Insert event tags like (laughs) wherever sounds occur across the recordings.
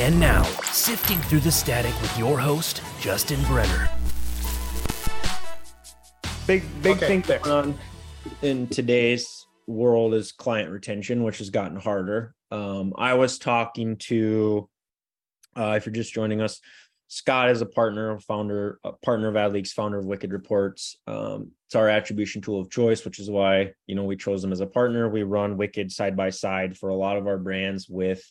And now, sifting through the static with your host, Justin Brenner. Big big Okay, thing thanks. going on in today's world is client retention, which has gotten harder. Um, I was talking to, uh, if you're just joining us, Scott is a partner, founder, a partner of AdLeaks, founder of Wicked Reports. Um, it's our attribution tool of choice, which is why you know we chose them as a partner. We run Wicked side by side for a lot of our brands with,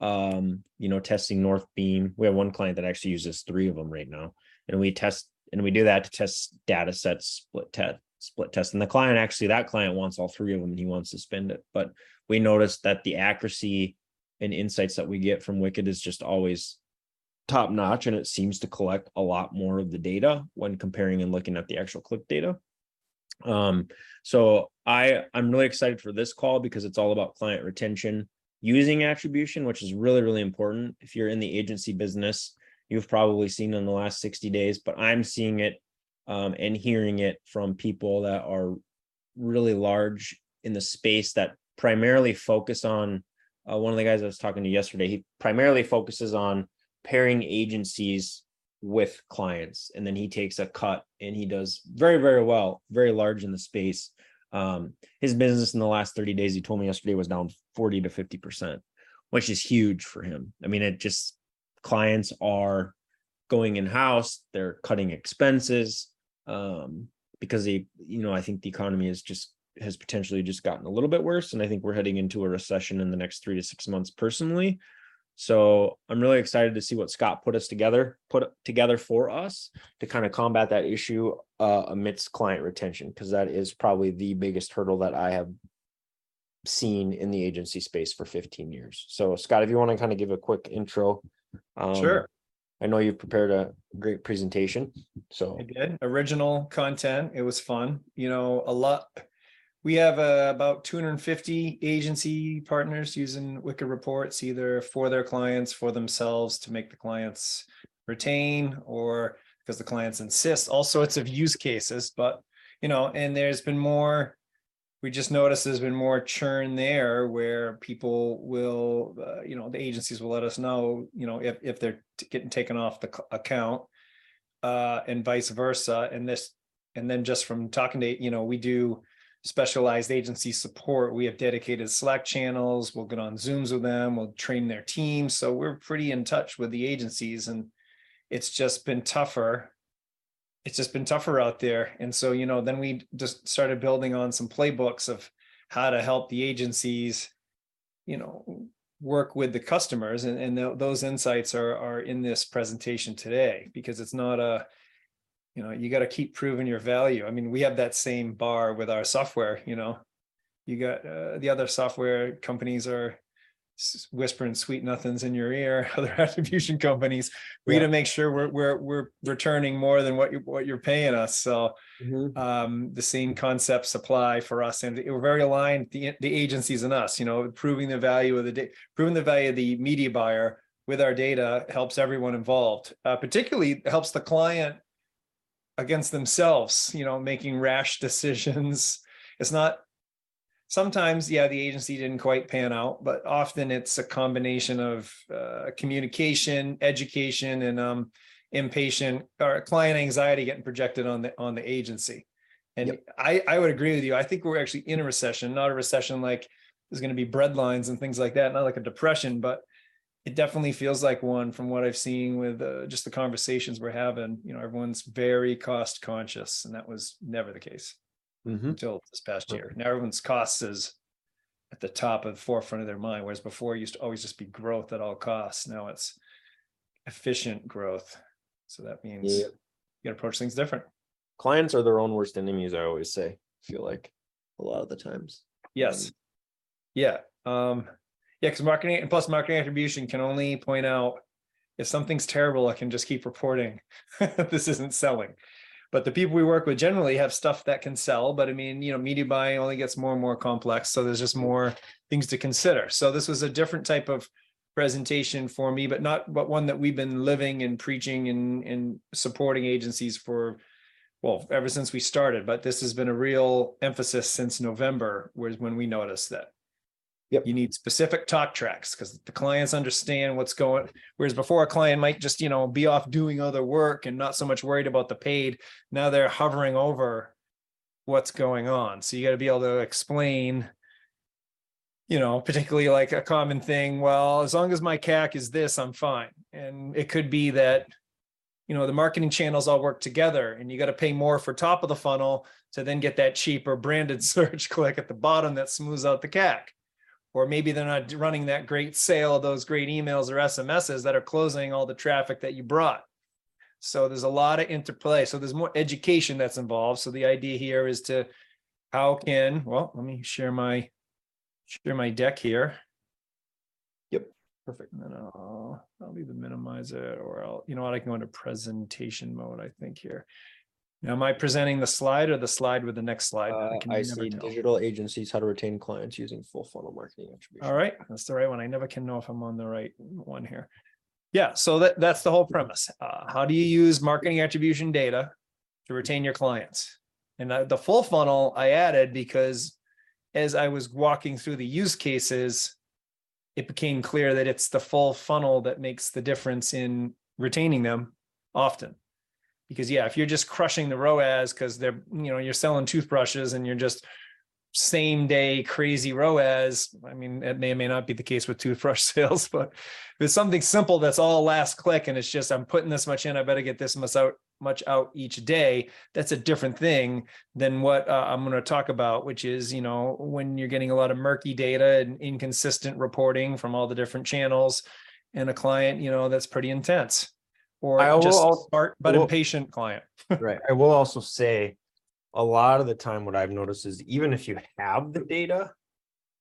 um, you know, testing Northbeam. We have one client that actually uses three of them right now, and we test and we do that to test data sets, split test, split test. And the client actually, that client wants all three of them and he wants to spend it. But we noticed that the accuracy and insights that we get from Wicked is just always top notch and it seems to collect a lot more of the data when comparing and looking at the actual click data. Um, so I I'm really excited for this call because it's all about client retention using attribution, which is really, really important. If you're in the agency business, you've probably seen in the last 60 days, but I'm seeing it um, and hearing it from people that are really large in the space that primarily focus on. Uh, one of the guys I was talking to yesterday, he primarily focuses on pairing agencies with clients, and then he takes a cut and he does very, very well, very large in the space. Um, his business in the last 30 days, he told me yesterday, was down 40 to 50 percent, which is huge for him. I mean, it just clients are going in house they're cutting expenses um because they you know i think the economy is just has potentially just gotten a little bit worse and i think we're heading into a recession in the next 3 to 6 months personally so i'm really excited to see what scott put us together put together for us to kind of combat that issue uh amidst client retention because that is probably the biggest hurdle that i have seen in the agency space for 15 years so scott if you want to kind of give a quick intro um, Sure. I know you've prepared a great presentation, so I did original content. It was fun. You know, a lot. We have uh, about 250 agency partners using Wicked Reports, either for their clients, for themselves to make the clients retain, or because the clients insist. All sorts of use cases, but you know, and there's been more. We just noticed there's been more churn there where people will, uh, you know, the agencies will let us know, you know, if if they're t- getting taken off the account uh, and vice versa. And this, and then just from talking to, you know, we do specialized agency support. We have dedicated Slack channels. We'll get on Zooms with them. We'll train their teams. So we're pretty in touch with the agencies, and it's just been tougher. It's just been tougher out there. And so, you know, then we just started building on some playbooks of how to help the agencies, you know, work with the customers and, and tho- those insights are are in this presentation today because it's not a you know you got to keep proving your value. I mean we have that same bar with our software you know. You got uh, the other software companies are whispering sweet nothings in your ear (laughs) other attribution companies. We got to make sure we're we're we're returning more than what you what you're paying us. So um, the same concepts apply for us, and we're very aligned. The the agencies and us, you know, proving the value of the da- proving the value of the media buyer with our data helps everyone involved. Uh, particularly helps the client against themselves. You know, making rash (laughs) decisions. It's not. Sometimes, yeah, the agency didn't quite pan out, but often it's a combination of uh, communication, education, and um, impatient or client anxiety getting projected on the on the agency. And I I would agree with you. I think we're actually in a recession, not a recession like there's going to be breadlines and things like that, not like a depression, but it definitely feels like one from what I've seen with uh, just the conversations we're having. You know, everyone's very cost conscious, and that was never the case Mhm. until this past year. Now everyone's costs is at the top of the forefront of their mind, whereas before it used to always just be growth at all costs. Now it's efficient growth. So that means Yeah. you got to approach things different. clients are their own worst enemies. I always say. Feel like a lot of the times. Yes. Yeah. Um, yeah, because marketing and plus marketing attribution can only point out if something's terrible, I can just keep reporting (laughs) this isn't selling. But the people we work with generally have stuff that can sell. But I mean, you know, media buying only gets more and more complex. So there's just more things to consider. So this was a different type of presentation for me, but not but one that we've been living and preaching and and supporting agencies for well, ever since we started, but this has been a real emphasis since November, was when we noticed that Yep. You need specific talk tracks because the clients understand what's going, whereas before a client might just, you know, be off doing other work and not so much worried about the paid. Now they're hovering over what's going on. So you got to be able to explain, you know, particularly like a common thing. Well, as long as my CAC is this, I'm fine. And it could be that, you know, the marketing channels all work together and you got to pay more for top of the funnel to then get that cheaper branded (laughs) search click at the bottom that smooths out the CAC. Or maybe they're not running that great sale, those great emails or SMSs that are closing all the traffic that you brought. So there's a lot of interplay. So there's more education that's involved. So the idea here is to how can, well, let me share my share my deck here. Yep. Perfect. And then I'll I'll either minimize it or I'll, you know what, I can go into presentation mode, I think here. Now, am I presenting the slide or the slide with the next slide? Uh, can I never see tell. digital agencies, how to retain clients using full funnel marketing attribution. All right, that's the right one. I never can know if I'm on the right one here. Yeah, so that that's the whole premise. Uh, how do you use marketing attribution data to retain your clients? And uh, the full funnel I added because as I was walking through the use cases, it became clear that it's the full funnel that makes the difference in retaining them often. Because yeah, if you're just crushing the ROAS because they're, you know, you're selling toothbrushes and you're just same day crazy ROAS. I mean, it may or may not be the case with toothbrush (laughs) sales, but if it's something simple that's all last click and it's just I'm putting this much in, I better get this much out much out each day. That's a different thing than what uh, I'm going to talk about, which is you know when you're getting a lot of murky data and inconsistent reporting from all the different channels, and a client you know that's pretty intense, or I will just al- smart but will- impatient client. (laughs) Right. I will also say, a lot of the time, what I've noticed is even if you have the data,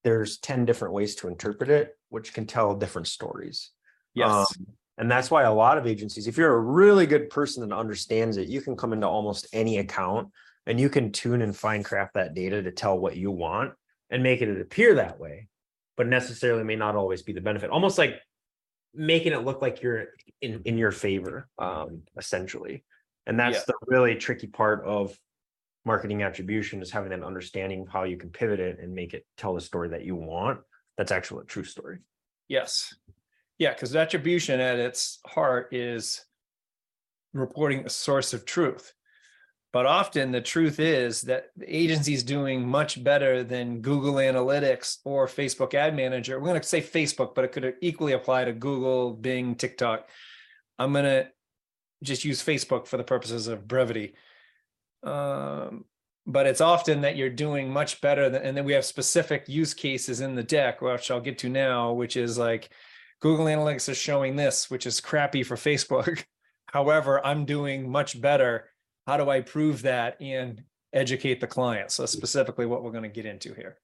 there's ten different ways to interpret it, which can tell different stories. Um, and that's why a lot of agencies, if you're a really good person that understands it, you can come into almost any account and you can tune and fine craft that data to tell what you want and make it appear that way, but necessarily may not always be the benefit. Almost like making it look like you're in in your favor, um, essentially. And that's Yeah. the really tricky part of marketing attribution is having an understanding of how you can pivot it and make it tell the story that you want. That's actually a true story. Yes. Yeah, because attribution at its heart is reporting a source of truth. But often the truth is that the agency is doing much better than Google Analytics or Facebook Ad Manager. We're going to say Facebook, but it could equally apply to Google, Bing, TikTok. I'm going to just use Facebook for the purposes of brevity. Um, but it's often that you're doing much better than, and then we have specific use cases in the deck, which I'll get to now, which is like Google Analytics is showing this, which is crappy for Facebook. (laughs) However, I'm doing much better. How do I prove that and educate the client? So specifically what we're going to get into here.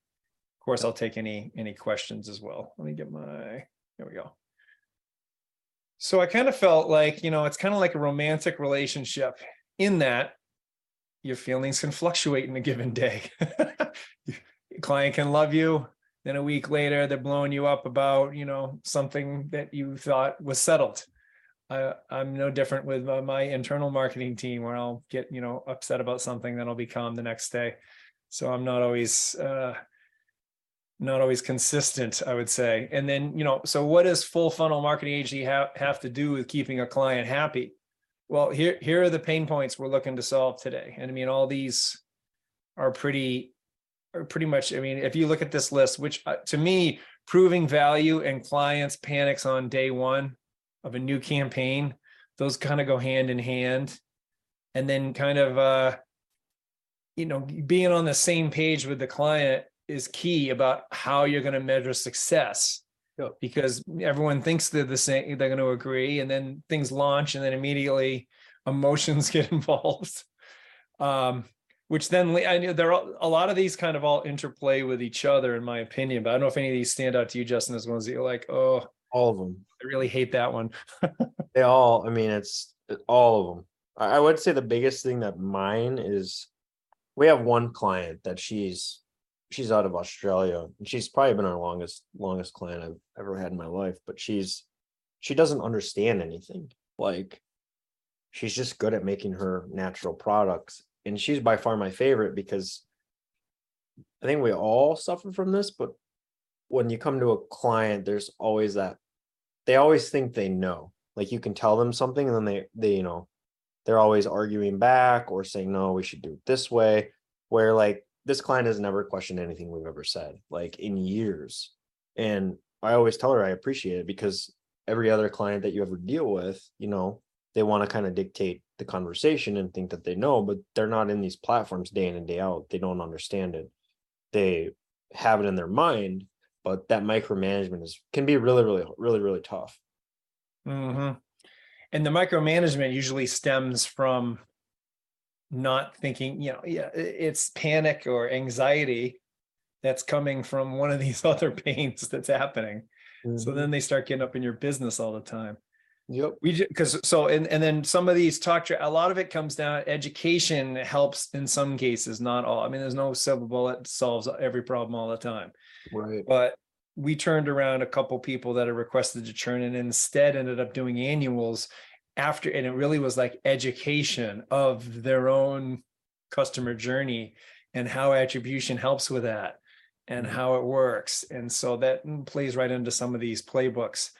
Of course, I'll take any any questions as well. Let me get my there we go. So I kind of felt like, you know, it's kind of like a romantic relationship in that your feelings can fluctuate in a given day. (laughs) client can love you, then a week later they're blowing you up about, you know, something that you thought was settled. I, I'm no different with uh, my internal marketing team where I'll get, you know, upset about something, then I'll be calm the next day. So I'm not always, uh, not always consistent, I would say. And then, you know, so what does full funnel marketing agency have, have to do with keeping a client happy? Well, here, here are the pain points we're looking to solve today. And I mean, all these are pretty, are pretty much, I mean, if you look at this list, which uh, to me, proving value and clients panics on day one of a new campaign, those kind of go hand in hand. And then kind of, uh, you know, being on the same page with the client is key about how you're going to measure success Yep. because everyone thinks they're the same they're going to agree and then things launch and then immediately emotions (laughs) get involved um which then I know there are a lot of these kind of all interplay with each other in my opinion but I don't know if any of these stand out to you Justin as ones that you're like oh All of them. I really hate that one (laughs) They all, I mean, it's all of them. I, would say the biggest thing that mine is we have one client that she's she's out of Australia and she's probably been our longest longest client I've ever had in my life, but she's she doesn't understand anything. Like she's just good at making her natural products. And she's by far my favorite because I think we all suffer from this, but when you come to a client, there's always that they always think they know. Like you can tell them something and then they they you know they're always arguing back or saying no, we should do it this way. Where like this client has never questioned anything we've ever said, like in years. And I always tell her I appreciate it because every other client that you ever deal with, you know, they want to kind of dictate the conversation and think that they know, but they're not in these platforms day in and day out. They don't understand it. They have it in their mind, but that micromanagement is can be really, really, really, really tough. Mm-hmm. And the micromanagement usually stems from not thinking, you know, yeah, it's panic or anxiety that's coming from one of (laughs) these other pains that's happening. Mm-hmm. So then they start getting up in your business all the time. Yep. We because so and and then some of these talk to a lot of it comes down education helps in some cases, not all. I mean, there's no silver bullet solves every problem all the time. Right. But we turned around a couple people that had requested to churn and instead ended up doing annuals after and it really was like education of their own customer journey and how attribution helps with that and mm-hmm. how it works and so that plays right into some of these playbooks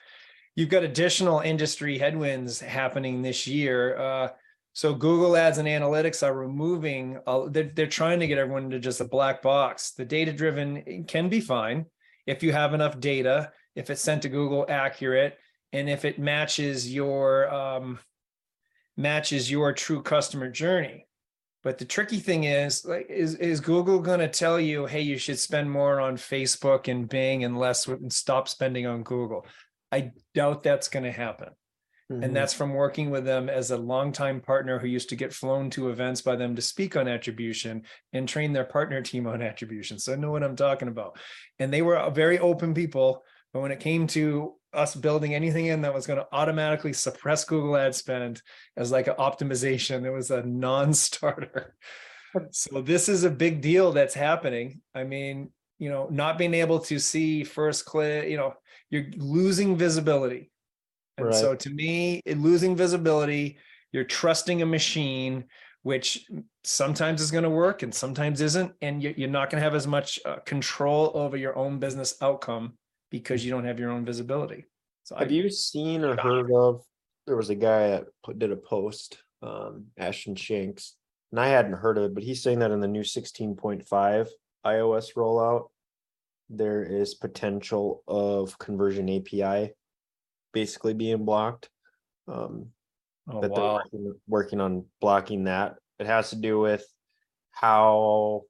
you've got additional industry headwinds happening this year. Uh, so Google Ads and Analytics are removing. Uh, they're, they're trying to get everyone into just a black box. The data driven can be fine if you have enough data, if it's sent to Google accurate, and if it matches your um, matches your true customer journey. But the tricky thing is, like, is is Google going to tell you, hey, you should spend more on Facebook and Bing and less and stop spending on Google? I doubt that's going to happen. Mm-hmm. And that's from working with them as a longtime partner who used to get flown to events by them to speak on attribution and train their partner team on attribution. So I know what I'm talking about. And they were very open people. But when it came to us building anything in that was going to automatically suppress Google ad spend as like an optimization, it was a non starter. (laughs) so this is a big deal that's happening. I mean, you know, not being able to see first click, you know, you're losing visibility. And right. so to me, in losing visibility, you're trusting a machine, which sometimes is going to work and sometimes isn't. And you're not going to have as much uh, control over your own business outcome because you don't have your own visibility. So have I, you seen or heard of? There was a guy that did a post, um, Ashton Shanks, and I hadn't heard of it, but he's saying that in the new 16.5 iOS rollout, there is potential of conversion API basically being blocked. Um, oh, that wow. they're working, working on blocking that. It has to do with how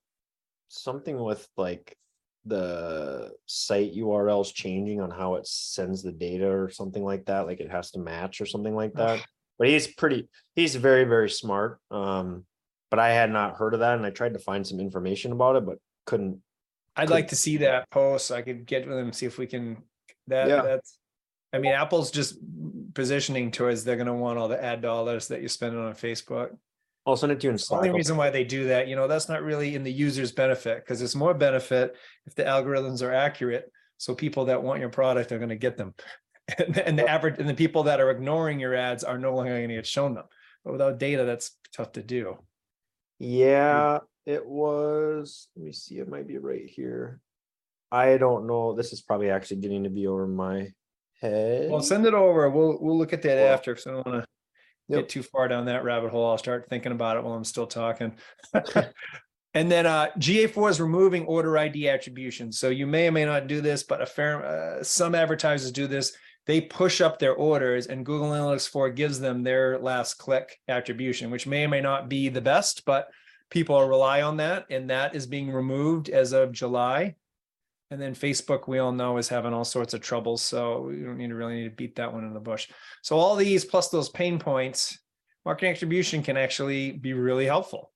something with like the site URLs changing on how it sends the data or something like that. Like it has to match or something like that. but he's pretty, he's very, very smart. Um, but I had not heard of that and I tried to find some information about it, but couldn't I'd like to see that post. I could get with them, see if we can. That yeah. that's. I mean, Apple's just positioning towards they're going to want all the ad dollars that you're spending on Facebook. I'll send it to you in Slack. The only reason why they do that, you know, that's not really in the user's benefit because it's more benefit if the algorithms are accurate. So people that want your product are going to get them, (laughs) and, and the average and the people that are ignoring your ads are no longer going to get shown them. But without data, that's tough to do. Yeah, it was, let me see, it might be right here. I don't know. This is probably actually getting to be over my head. Well, send it over. We'll we'll look at that well, after. So I don't want to yep. get too far down that rabbit hole. I'll start thinking about it while I'm still talking. (laughs) and then uh, GA4 is removing order ID attribution. So you may or may not do this, but a fair uh, some advertisers do this. They push up their orders, and Google Analytics 4 gives them their last click attribution, which may or may not be the best, but people rely on that, and that is being removed as of July. And then Facebook, we all know, is having all sorts of troubles. So we don't need to really need to beat that one in the bush. So all these plus those pain points, marketing attribution can actually be really helpful.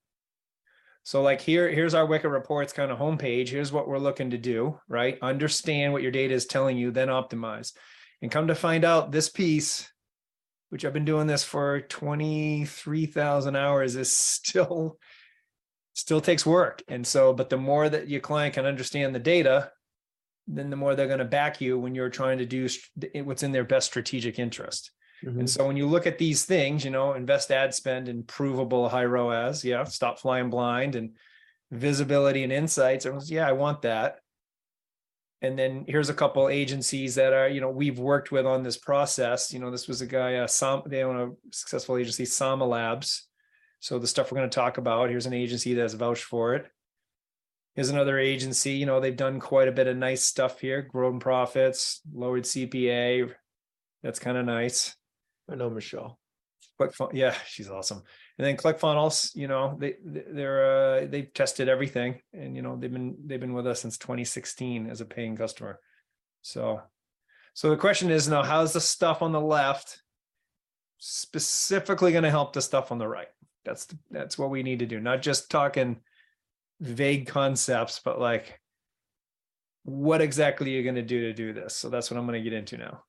So like here, here's our Wicked Reports kind of homepage. Here's what we're looking to do, right? Understand what your data is telling you, then optimize. And come to find out this piece, which I've been doing this for 23,000 hours, is still still takes work. And so, but the more that your client can understand the data, then the more they're going to back you when you're trying to do what's in their best strategic interest. Mm-hmm. And so when you look at these things, you know, invest ad spend and provable high ROAS, yeah, stop flying blind and visibility and insights. Everyone's, yeah, I want that. And then here's a couple agencies that are, you know, we've worked with on this process. You know, this was a guy, uh, Sam, they own a successful agency, Sama Labs. So the stuff we're going to talk about, here's an agency that's vouched for it. Here's another agency, you know, they've done quite a bit of nice stuff here, grown profits, lowered CPA. That's kind of nice. I know Michelle. ClickFunnels, yeah, she's awesome. And then ClickFunnels, you know, they they're uh, they've tested everything, and you know they've been they've been with us since 2016 as a paying customer. So, so the question is now, how's the stuff on the left specifically going to help the stuff on the right? That's that's what we need to do. Not just talking vague concepts, but like what exactly are you going to do to do this? So that's what I'm going to get into now.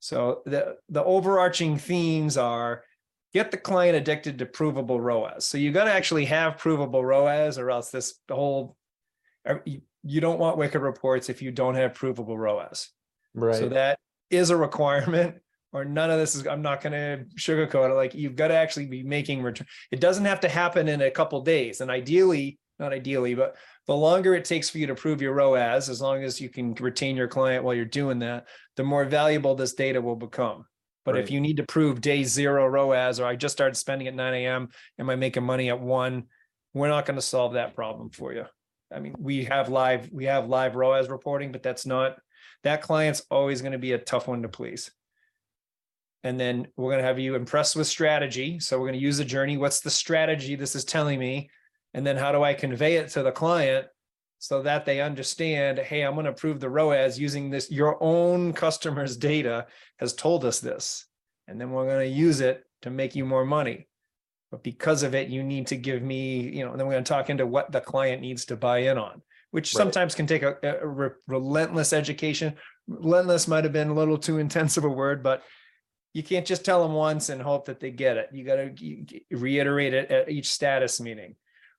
So the the overarching themes are get the client addicted to provable ROAS. So you got to actually have provable ROAS, or else this whole er, you don't want wicked reports if you don't have provable ROAS. Right. So that is a requirement, or none of this is. I'm not going to sugarcoat it. Like you've got to actually be making return. It doesn't have to happen in a couple days, and ideally, not ideally, but the longer it takes for you to prove your ROAS, as long as you can retain your client while you're doing that, the more valuable this data will become. But right. if you need to prove day zero ROAS, or I just started spending at 9 a.m., am I making money at one? We're not going to solve that problem for you. I mean, we have live, we have live ROAS reporting, but that's not that client's always going to be a tough one to please. And then we're going to have you impressed with strategy. So we're going to use the journey. What's the strategy this is telling me? And then how do I convey it to the client so that they understand, hey, I'm going to prove the ROAS using this. Your own customer's data has told us this. And then we're going to use it to make you more money. But because of it, you need to give me, you know, then we're going to talk into what the client needs to buy in on, which right. sometimes can take a, a re- relentless education. Relentless might have been a little too intense of a word, but you can't just tell them once and hope that they get it. You got to reiterate it at each status meeting.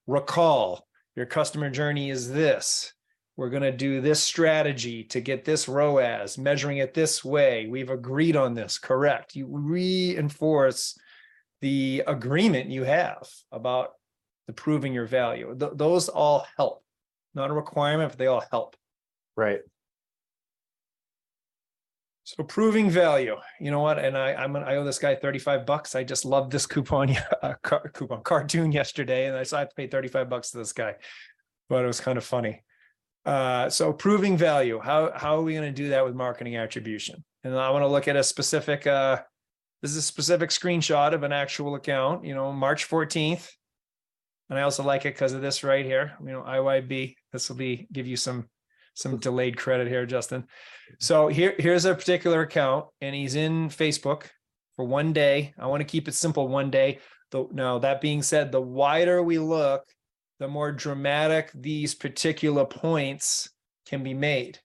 Recall, your customer journey is this. We're going to do this strategy to get this ROAS, measuring it this way. We've agreed on this, correct? You reinforce the agreement you have about the proving your value. Th- those all help. Not a requirement, but they all help. Right. So proving value, you know what? And I, I'm I owe this guy 35 bucks. I just love this coupon, (laughs) uh, car, coupon cartoon yesterday, and I saw I have to pay 35 bucks to this guy, but it was kind of funny. Uh, so proving value, how how are we going to do that with marketing attribution? And I want to look at a specific. Uh, this is a specific screenshot of an actual account. You know, March 14th, and I also like it because of this right here. You know, IYB. This will be give you some some delayed credit here, Justin. So here, here's a particular account, and he's in Facebook for one day. I want to keep it simple, one day. Though now that being said, the wider we look, the more dramatic these particular points can be made.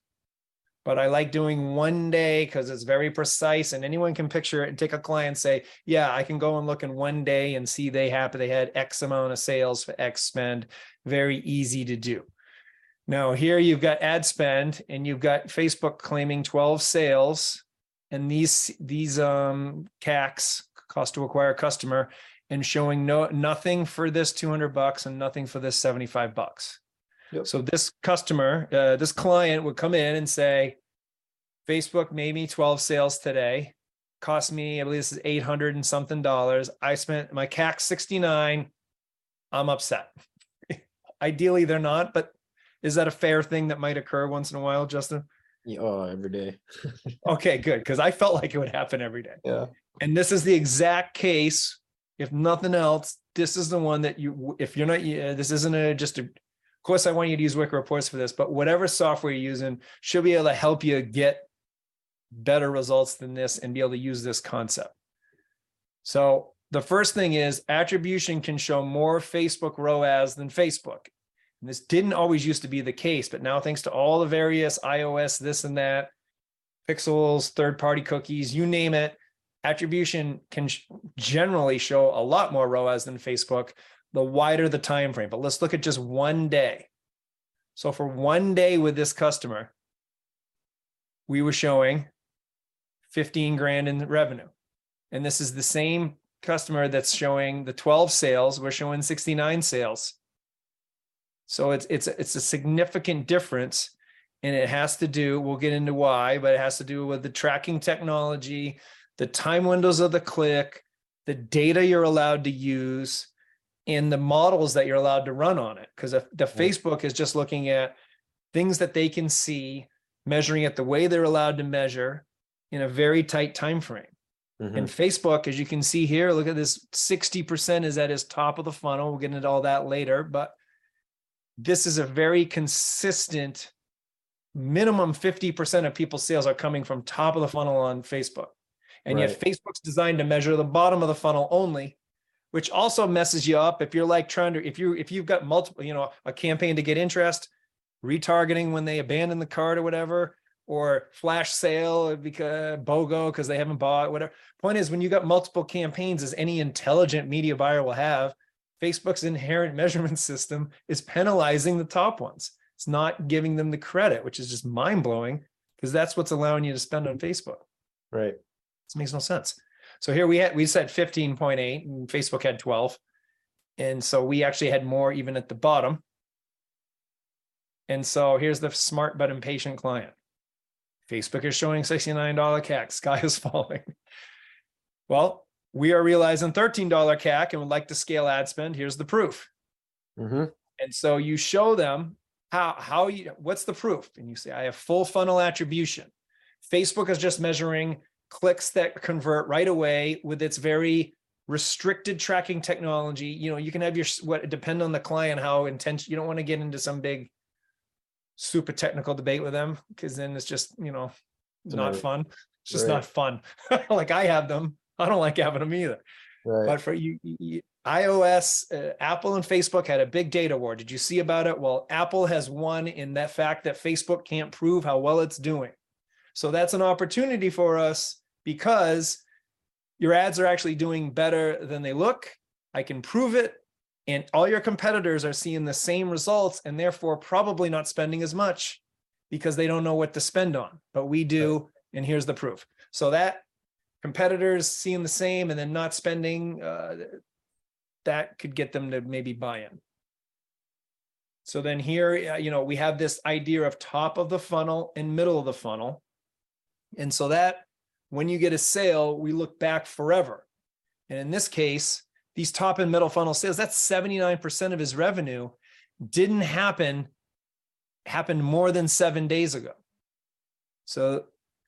But I like doing one day because it's very precise and anyone can picture it and take a client and say, yeah, I can go and look in one day and see they happen they had X amount of sales for X spend. Very easy to do. Now here you've got ad spend and you've got Facebook claiming 12 sales and these these um CACs cost to acquire customer and showing no nothing for this 200 bucks and nothing for this 75 bucks. Yep. So this customer, uh, this client would come in and say, Facebook made me 12 sales today, cost me, I believe this is 800 and something dollars. I spent my CAC 69. I'm upset. (laughs) Ideally, they're not, but is that a fair thing that might occur once in a while, Justin? Yeah, oh, every day. (laughs) okay, good. Because I felt like it would happen every day. Yeah. And this is the exact case. If nothing else, this is the one that you, if you're not, uh, this isn't a just a, of course, I want you to use Wicked Reports for this, but whatever software you're using should be able to help you get better results than this and be able to use this concept. So the first thing is attribution can show more Facebook ROAS than Facebook. And this didn't always used to be the case, but now thanks to all the various iOS, this and that, pixels, third party cookies, you name it, attribution can generally show a lot more ROAS than Facebook, the wider the time frame. But let's look at just one day. So for one day with this customer, we were showing 15 grand in revenue. And this is the same customer that's showing the 12 sales, we're showing 69 sales. So it's it's it's a significant difference. And it has to do, we'll get into why, but it has to do with the tracking technology, the time windows of the click, the data you're allowed to use, and the models that you're allowed to run on it. Because the the Facebook is just looking at things that they can see, measuring it the way they're allowed to measure in a very tight time frame. Mhm. And Facebook, as you can see here, look at this 60% is at his top of the funnel. We'll get into all that later, but this is a very consistent minimum 50% of people's sales are coming from top of the funnel on Facebook. And yet Facebook's designed to measure the bottom of the funnel only, which also messes you up if you're like trying to if you if you've got multiple, you know, a campaign to get interest, retargeting when they abandon the cart or whatever, or flash sale because BOGO because they haven't bought whatever. Point is, when you got multiple campaigns, as any intelligent media buyer will have, Facebook's inherent (laughs) measurement system is penalizing the top ones. It's not giving them the credit, which is just mind blowing because that's what's allowing you to spend on Facebook. Right. This makes no sense. So here we had we said 15.8 and Facebook had 12. And so we actually had more even at the bottom. And so here's the smart but impatient client. Facebook is showing $69 CAC. Sky is (laughs) falling. Well, we are realizing $13 CAC and would like to scale ad spend. Here's the proof. Mhm. And so you show them how how you what's the proof? And you say, I have full funnel attribution. Facebook is just measuring clicks that convert right away with its very restricted tracking technology. You know, you can have your what depend on the client how intense you don't want to get into some big super technical debate with them because then it's just, you know, It's not fun. It's just right. not fun. (laughs) like I have them. (laughs) I don't like having them either. Right. But for you, you- iOS, uh, Apple and Facebook had a big data war. Did you see about it? Well, Apple has won in that fact that Facebook can't prove how well it's doing. So that's an opportunity for us because your ads are actually doing better than they look. I can prove it. And all your competitors are seeing the same results and therefore probably not spending as much because they don't know what to spend on. But we do. And here's the proof. So that competitors seeing the same and then not spending, uh, that could get them to maybe buy in. So then here, you know, we have this idea of top of the funnel and middle of the funnel. And so that when you get a sale, we look back forever. And in this case, these top and middle funnel sales, that's 79% of his revenue didn't happen, happened more than seven days ago. So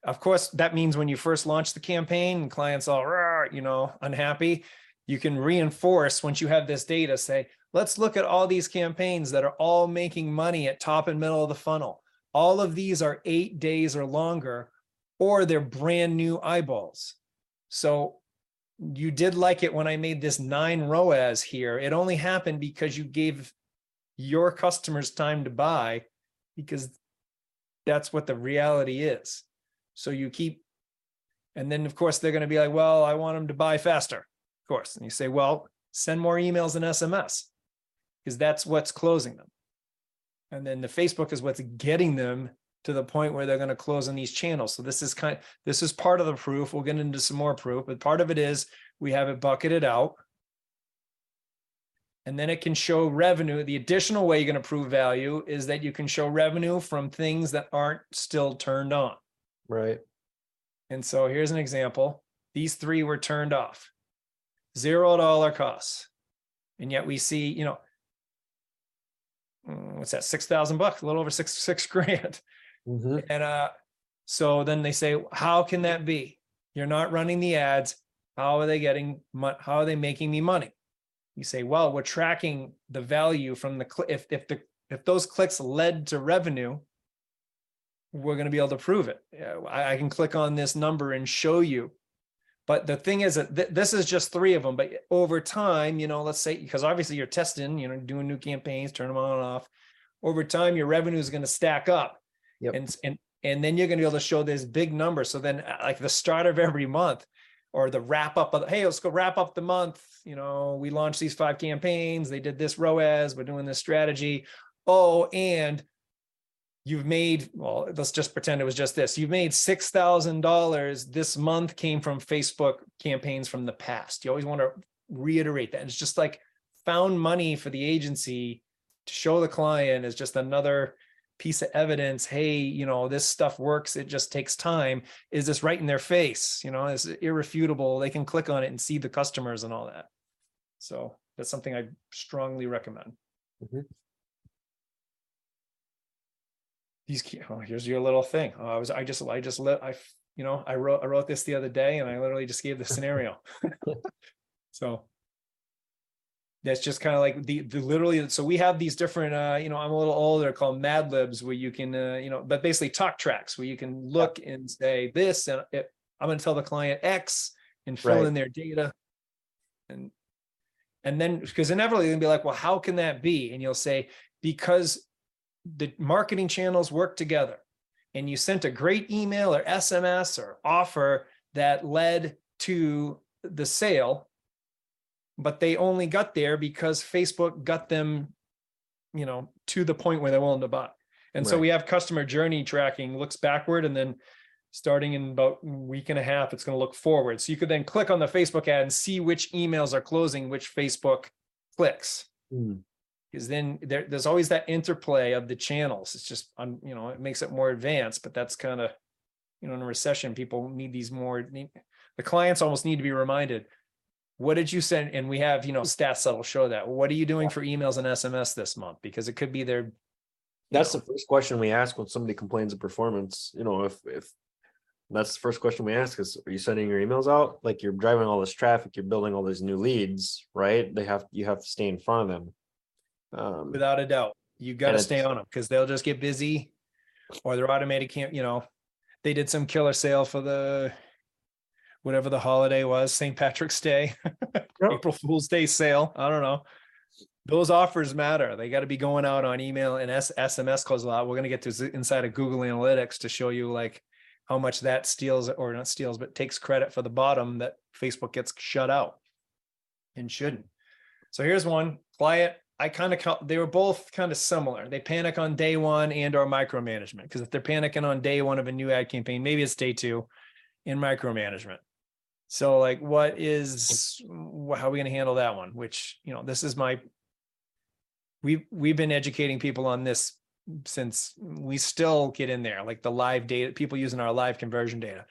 of course, that means when you first launch the campaign clients all, you know, unhappy, you can reinforce once you have this data, say, let's look at all these campaigns that are all making money at top and middle of the funnel. All of these are eight days or longer, or they're brand new eyeballs. So you did like it when I made this nine ROAS here. It only happened because you gave your customers time to buy because that's what the reality is. So you keep, and then of course they're going to be like, well, I want them to buy faster, of course. And you say, well, send more emails and SMS because that's what's closing them. And then the Facebook is what's getting them to the point where they're going to close on these channels. So this is kind this is part of the proof. We'll get into some more proof, but part of it is we have it bucketed out. And then it can show revenue. The additional way you're going to prove value is that you can show revenue from things that aren't still turned on. Right. And so here's an example. These three were turned off. Zero dollar costs. And yet we see, you know, mm, what's that, six thousand bucks, a little over six, six (laughs) grand. Mhm. And uh, so then they say, how can that be? You're not running the ads. How are they getting how are they making me money? You say, well, we're tracking the value from the cl- if if the if those clicks led to revenue, we're going to be able to prove it. I, I can click on this number and show you. But the thing is that th- this is just three of them. But over time, you know, let's say because obviously you're testing, you know, doing new campaigns, turn them on and off. Over time, your revenue is going to stack up, Yep. and and and then you're going to be able to show this big number. So then, uh, like the start of every month, or the wrap up of hey, let's go wrap up the month. You know, we launched these five campaigns. They did this ROAS. We're doing this strategy. Oh, and you've made well let's just pretend it was just this. You've made $6000 this month came from facebook campaigns from the past. You always want to reiterate that. It's just like found money for the agency to show the client is just another piece of evidence. Hey you know this stuff works. It just takes time. Is this right in their face? You know it's irrefutable? They can click on it and see the customers and all that. So that's something i strongly recommend. Mhm. These key, oh here's your little thing. Oh, i was i just i just let i you know i wrote i wrote this the other day and i literally just gave the (laughs) scenario. So that's just kind of like the, the literally so we have these different uh you know i'm a little older called mad libs where you can uh, you know but basically talk tracks where you can look and say this and it, i'm going to tell the client x and fill Right. in their data. And and then because inevitably they'll be like well how can that be? And you'll say because the marketing channels work together and you sent a great email or sms or offer that led to the sale but they only got there because Facebook got them, you know, to the point where they're willing to buy. And so we have customer journey tracking looks backward and then starting in about a week and a half, it's going to look forward. So you could then click on the Facebook ad and see which emails are closing, which Facebook clicks. Hmm. Because then there, there's always that interplay of the channels. It's just, um, you know, it makes it more advanced, but that's kind of, you know, in a recession, people need these more, need, the clients almost need to be reminded, what did you send? And we have, you know, stats that'll show that. What are you doing for emails and SMS this month? Because it could be their, That's know. the first question we ask when somebody complains of performance. You know, if if that's the first question we ask is, are you sending your emails out? Like you're driving all this traffic, you're building all these new leads, right? They have you have to stay in front of them. Um, without a doubt, you got to stay on them because they'll just get busy or their automated can't, you know, they did some killer sale for the, whatever the holiday was, St. Patrick's Day, (laughs) Yep. April Fool's Day sale. I don't know. Those offers matter. They got to be going out on email and S- SMS calls a lot. We're going to get to inside of Google Analytics to show you like how much that steals or not steals, but takes credit for the bottom that Facebook gets shut out and shouldn't. So here's one client. I kind of they were both kind of similar. They panic on day one and or micromanagement. Because if they're panicking on day one of a new ad campaign, maybe it's day two in micromanagement. So like what is how are we going to handle that one? Which, you know, this is my we we've been educating people on this since we still get in there, like the live data, people using our live conversion data.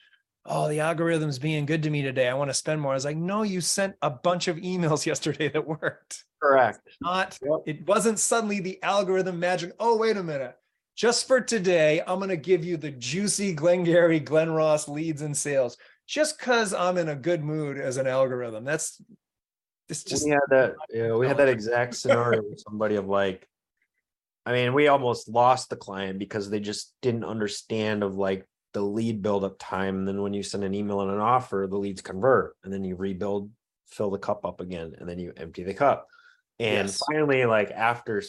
Oh, the algorithm's being good to me today. I want to spend more. I was like, no, you sent a bunch of emails (laughs) yesterday that worked correct. not Yep. it wasn't suddenly the algorithm magic oh wait a minute just for today i'm going to give you the juicy glengarry glen ross leads and sales just because i'm in a good mood as an algorithm that's it's just we had that yeah we had that exact (laughs) scenario with somebody of like i mean we almost lost the client because they just didn't understand of like the lead buildup time and then when you send an email and an offer the leads convert and then you rebuild fill the cup up again and then you empty the cup and Yes. finally like after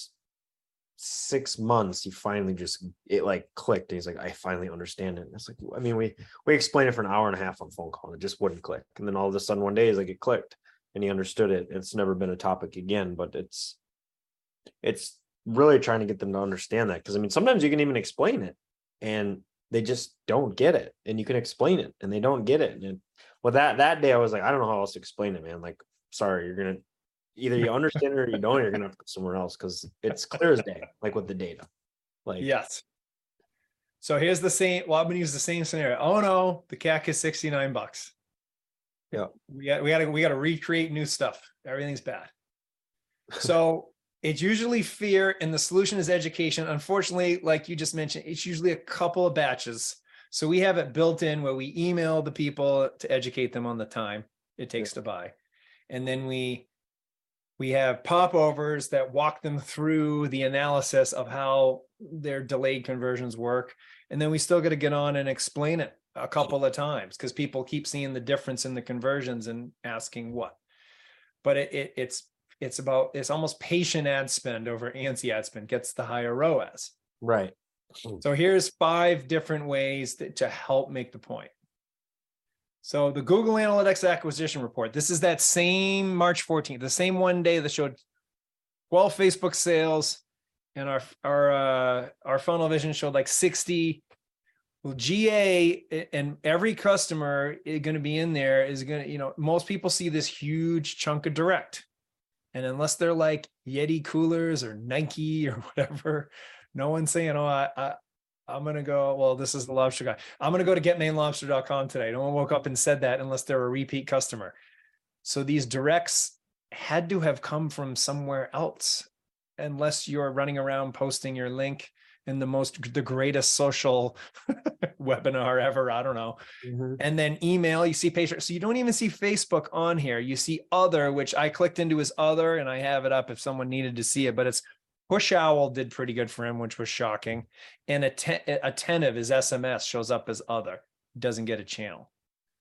six months he finally just it like clicked and he's like i finally understand it and it's like i mean we we explained it for an hour and a half on phone call and it just wouldn't click and then all of a sudden one day he's like it clicked and he understood it. It's never been a topic again, but it's it's really trying to get them to understand that. Because I mean, sometimes you can even explain it and they just don't get it. And you can explain it and they don't get it. And well, that that day I was like, I don't know how else to explain it, man. Like, sorry, you're gonna either you understand it or you don't, you're gonna have to go somewhere else because it's clear as day, like with the data. Like yes so here's the same well i'm to use the same scenario oh no the cac is 69 bucks Yeah. we got we got to we got to recreate new stuff everything's bad so it's usually fear and the solution is education. Unfortunately like you just mentioned it's usually a couple of batches. So we have it built in where we email the people to educate them on the time it takes to buy. And then we we have popovers that walk them through the analysis of how their delayed conversions work. And then we still got to get on and explain it a couple of times because people keep seeing the difference in the conversions and asking what. But it, it it's it's about it's almost patient ad spend over ansi ad spend gets the higher roas right. so here's five different ways that, to help make the point. So the Google Analytics acquisition report, this is that same March 14th, the same one day that showed 12 Facebook sales and our our uh, our FunnelVision showed like 60 well, GA and every customer is going to be in there is going to, you know, most people see this huge chunk of direct. And unless they're like Yeti coolers or Nike or (laughs) whatever, No one's saying, oh, I, I, I'm gonna go, well, this is the lobster guy. I'm gonna go to getmainelobster.com today. No one woke up and said that unless they're a repeat customer. So these directs had to have come from somewhere else, unless you're running around posting your link in the most the greatest social (laughs) webinar ever. I don't know. Mm-hmm. And then email, you see patient. So you don't even see Facebook on here. You see other, which I clicked into as other, and I have it up if someone needed to see it, but it's PushOwl did pretty good for him, which was shocking. And atten- attentive his SMS shows up as other, doesn't get a channel.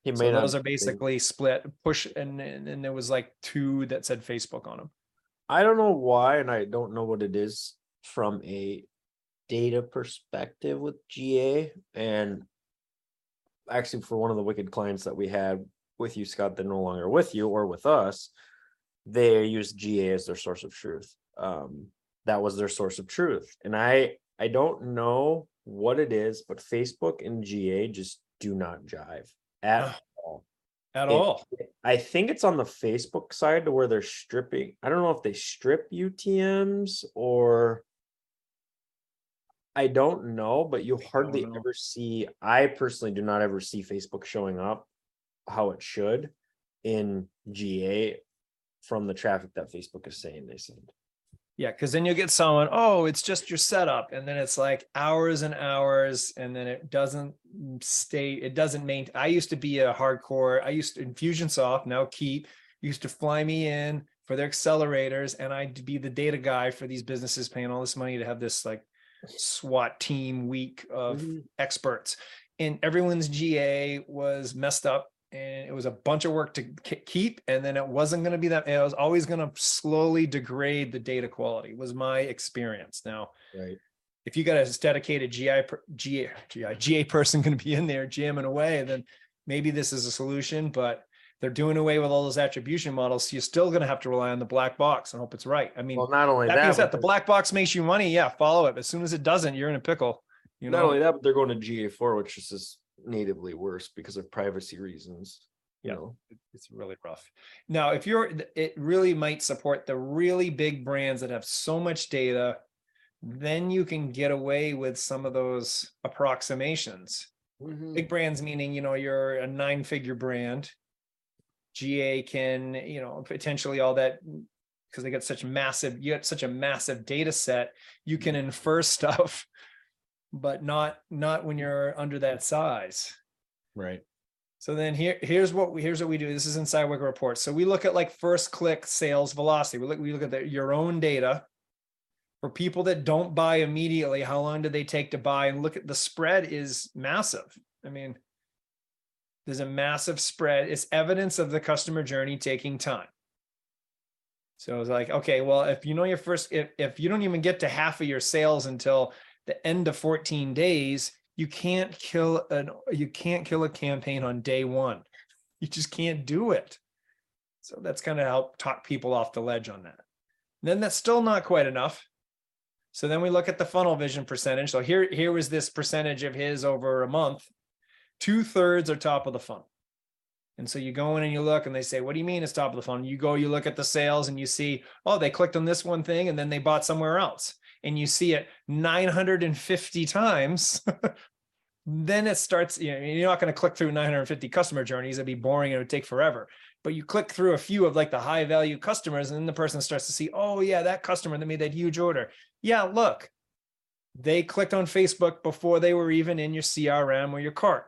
He So those are basically split. Push and and, and there was like two that said Facebook on them. I don't know why, and I don't know what it is from a data perspective with GA. And actually, for one of the wicked clients that we had with you, Scott, they're no longer with you or with us. They use GA as their source of truth. Um, that was their source of truth, and I I don't know what it is, but Facebook and GA just do not jive at all. At It- all. I think it's on the Facebook side to where they're stripping. I don't know if they strip UTMs or I don't know, but you hardly ever see. I personally do not ever see Facebook showing up how it should in GA from the traffic that Facebook is saying they send. Yeah, because then you'll get someone, oh, it's just your setup. And then it's like hours and hours, and then it doesn't stay, it doesn't maintain. I used to be a hardcore, I used to Infusionsoft, now Keap, used to fly me in for their accelerators, and I'd be the data guy for these businesses paying all this money to have this like SWAT team week of mm-hmm. experts. And everyone's GA was messed up and it was a bunch of work to keep and then it wasn't going to be that it was always going to slowly degrade the data quality was my experience now Right. if you got a dedicated gi per- ga gi ga person going to be in there jamming away then maybe this is a solution but they're doing away with all those attribution models so you're still going to have to rely on the black box and hope it's right i mean Well, not only that that, being but said the black box makes you money yeah follow it as soon as it doesn't you're in a pickle you not know only that, but they're going to GA4, which is just natively worse because of privacy reasons. You Yeah. know, it's really rough. Now, if you're, it really might support the really big brands that have so much data, then you can get away with some of those approximations. Mm-hmm. Big brands meaning, you know, you're a nine figure brand. GA can, you know, potentially all that because they got such massive, you got such a massive data set, you can infer (laughs) stuff, but not not when you're under that size. Right. So then here, here's what we, here's what we do. This is inside Wicked Report. So we look at like first click sales velocity. We look, we look at the, your own data for people that don't buy immediately. How long do they take to buy? And look at the spread is massive. I mean, there's a massive spread. It's evidence of the customer journey taking time. So it's like, okay, well, if you know your first, if, if you don't even get to half of your sales until the end of 14 days, you can't kill an you can't kill a campaign on day one. You just can't do it. So that's kind of help talk people off the ledge on that. Then that's still not quite enough. So then we look at the FunnelVision percentage. So here, here was this percentage of his over a month. Two thirds are top of the funnel. And so you go in and you look and they say, what do you mean it's top of the funnel? You go, you look at the sales and you see, oh, they clicked on this one thing and then they bought somewhere else. And you see it 950 times. (laughs) then it starts, you know, you're not going to click through 950 customer journeys. It'd be boring. It would take forever. But you click through a few of like the high value customers, and then the person starts to see, oh, yeah, that customer that made that huge order. Yeah, look, they clicked on Facebook before they were even in your CRM or your cart.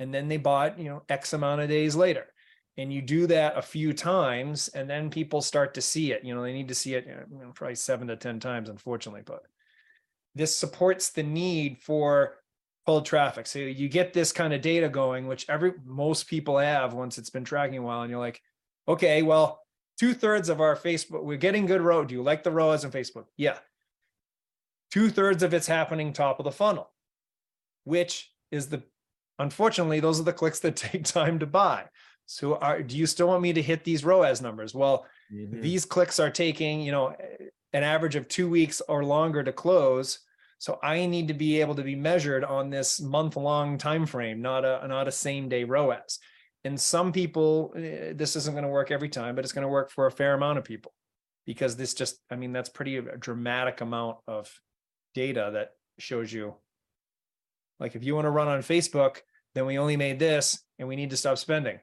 And then they bought, you know, X amount of days later. And you do that a few times, and then people start to see it. You know, they need to see it, you know, probably seven to 10 times, unfortunately. But this supports the need for cold traffic. So you get this kind of data going, which every most people have once it's been tracking a while, and you're like, okay, well, two thirds of our Facebook, we're getting good ROAS. Do you like the ROAS on Facebook? Yeah. Two thirds of it's happening top of the funnel, which is the unfortunately, those are the clicks that (laughs) take time to buy. So are do you still want me to hit these ROAS numbers? Well, Mhm. these clicks are taking, you know, an average of two weeks or longer to close. So I need to be able to be measured on this month-long time frame, not a not a same day ROAS. And some people, eh, this isn't going to work every time, but it's going to work for a fair amount of people because this just, I mean, that's pretty a dramatic amount of data that shows you. Like if you want to run on Facebook, then we only made this and we need to stop spending.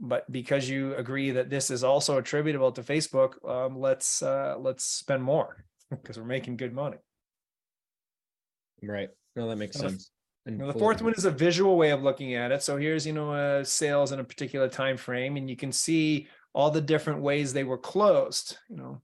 But because you agree that this is also attributable to Facebook, um, let's uh, let's spend more (laughs) because we're making good money. Right. No, that makes the- sense. And the fourth one is a visual way of looking at it. So here's, you know, uh, sales in a particular time frame, and you can see all the different ways they were closed, you know.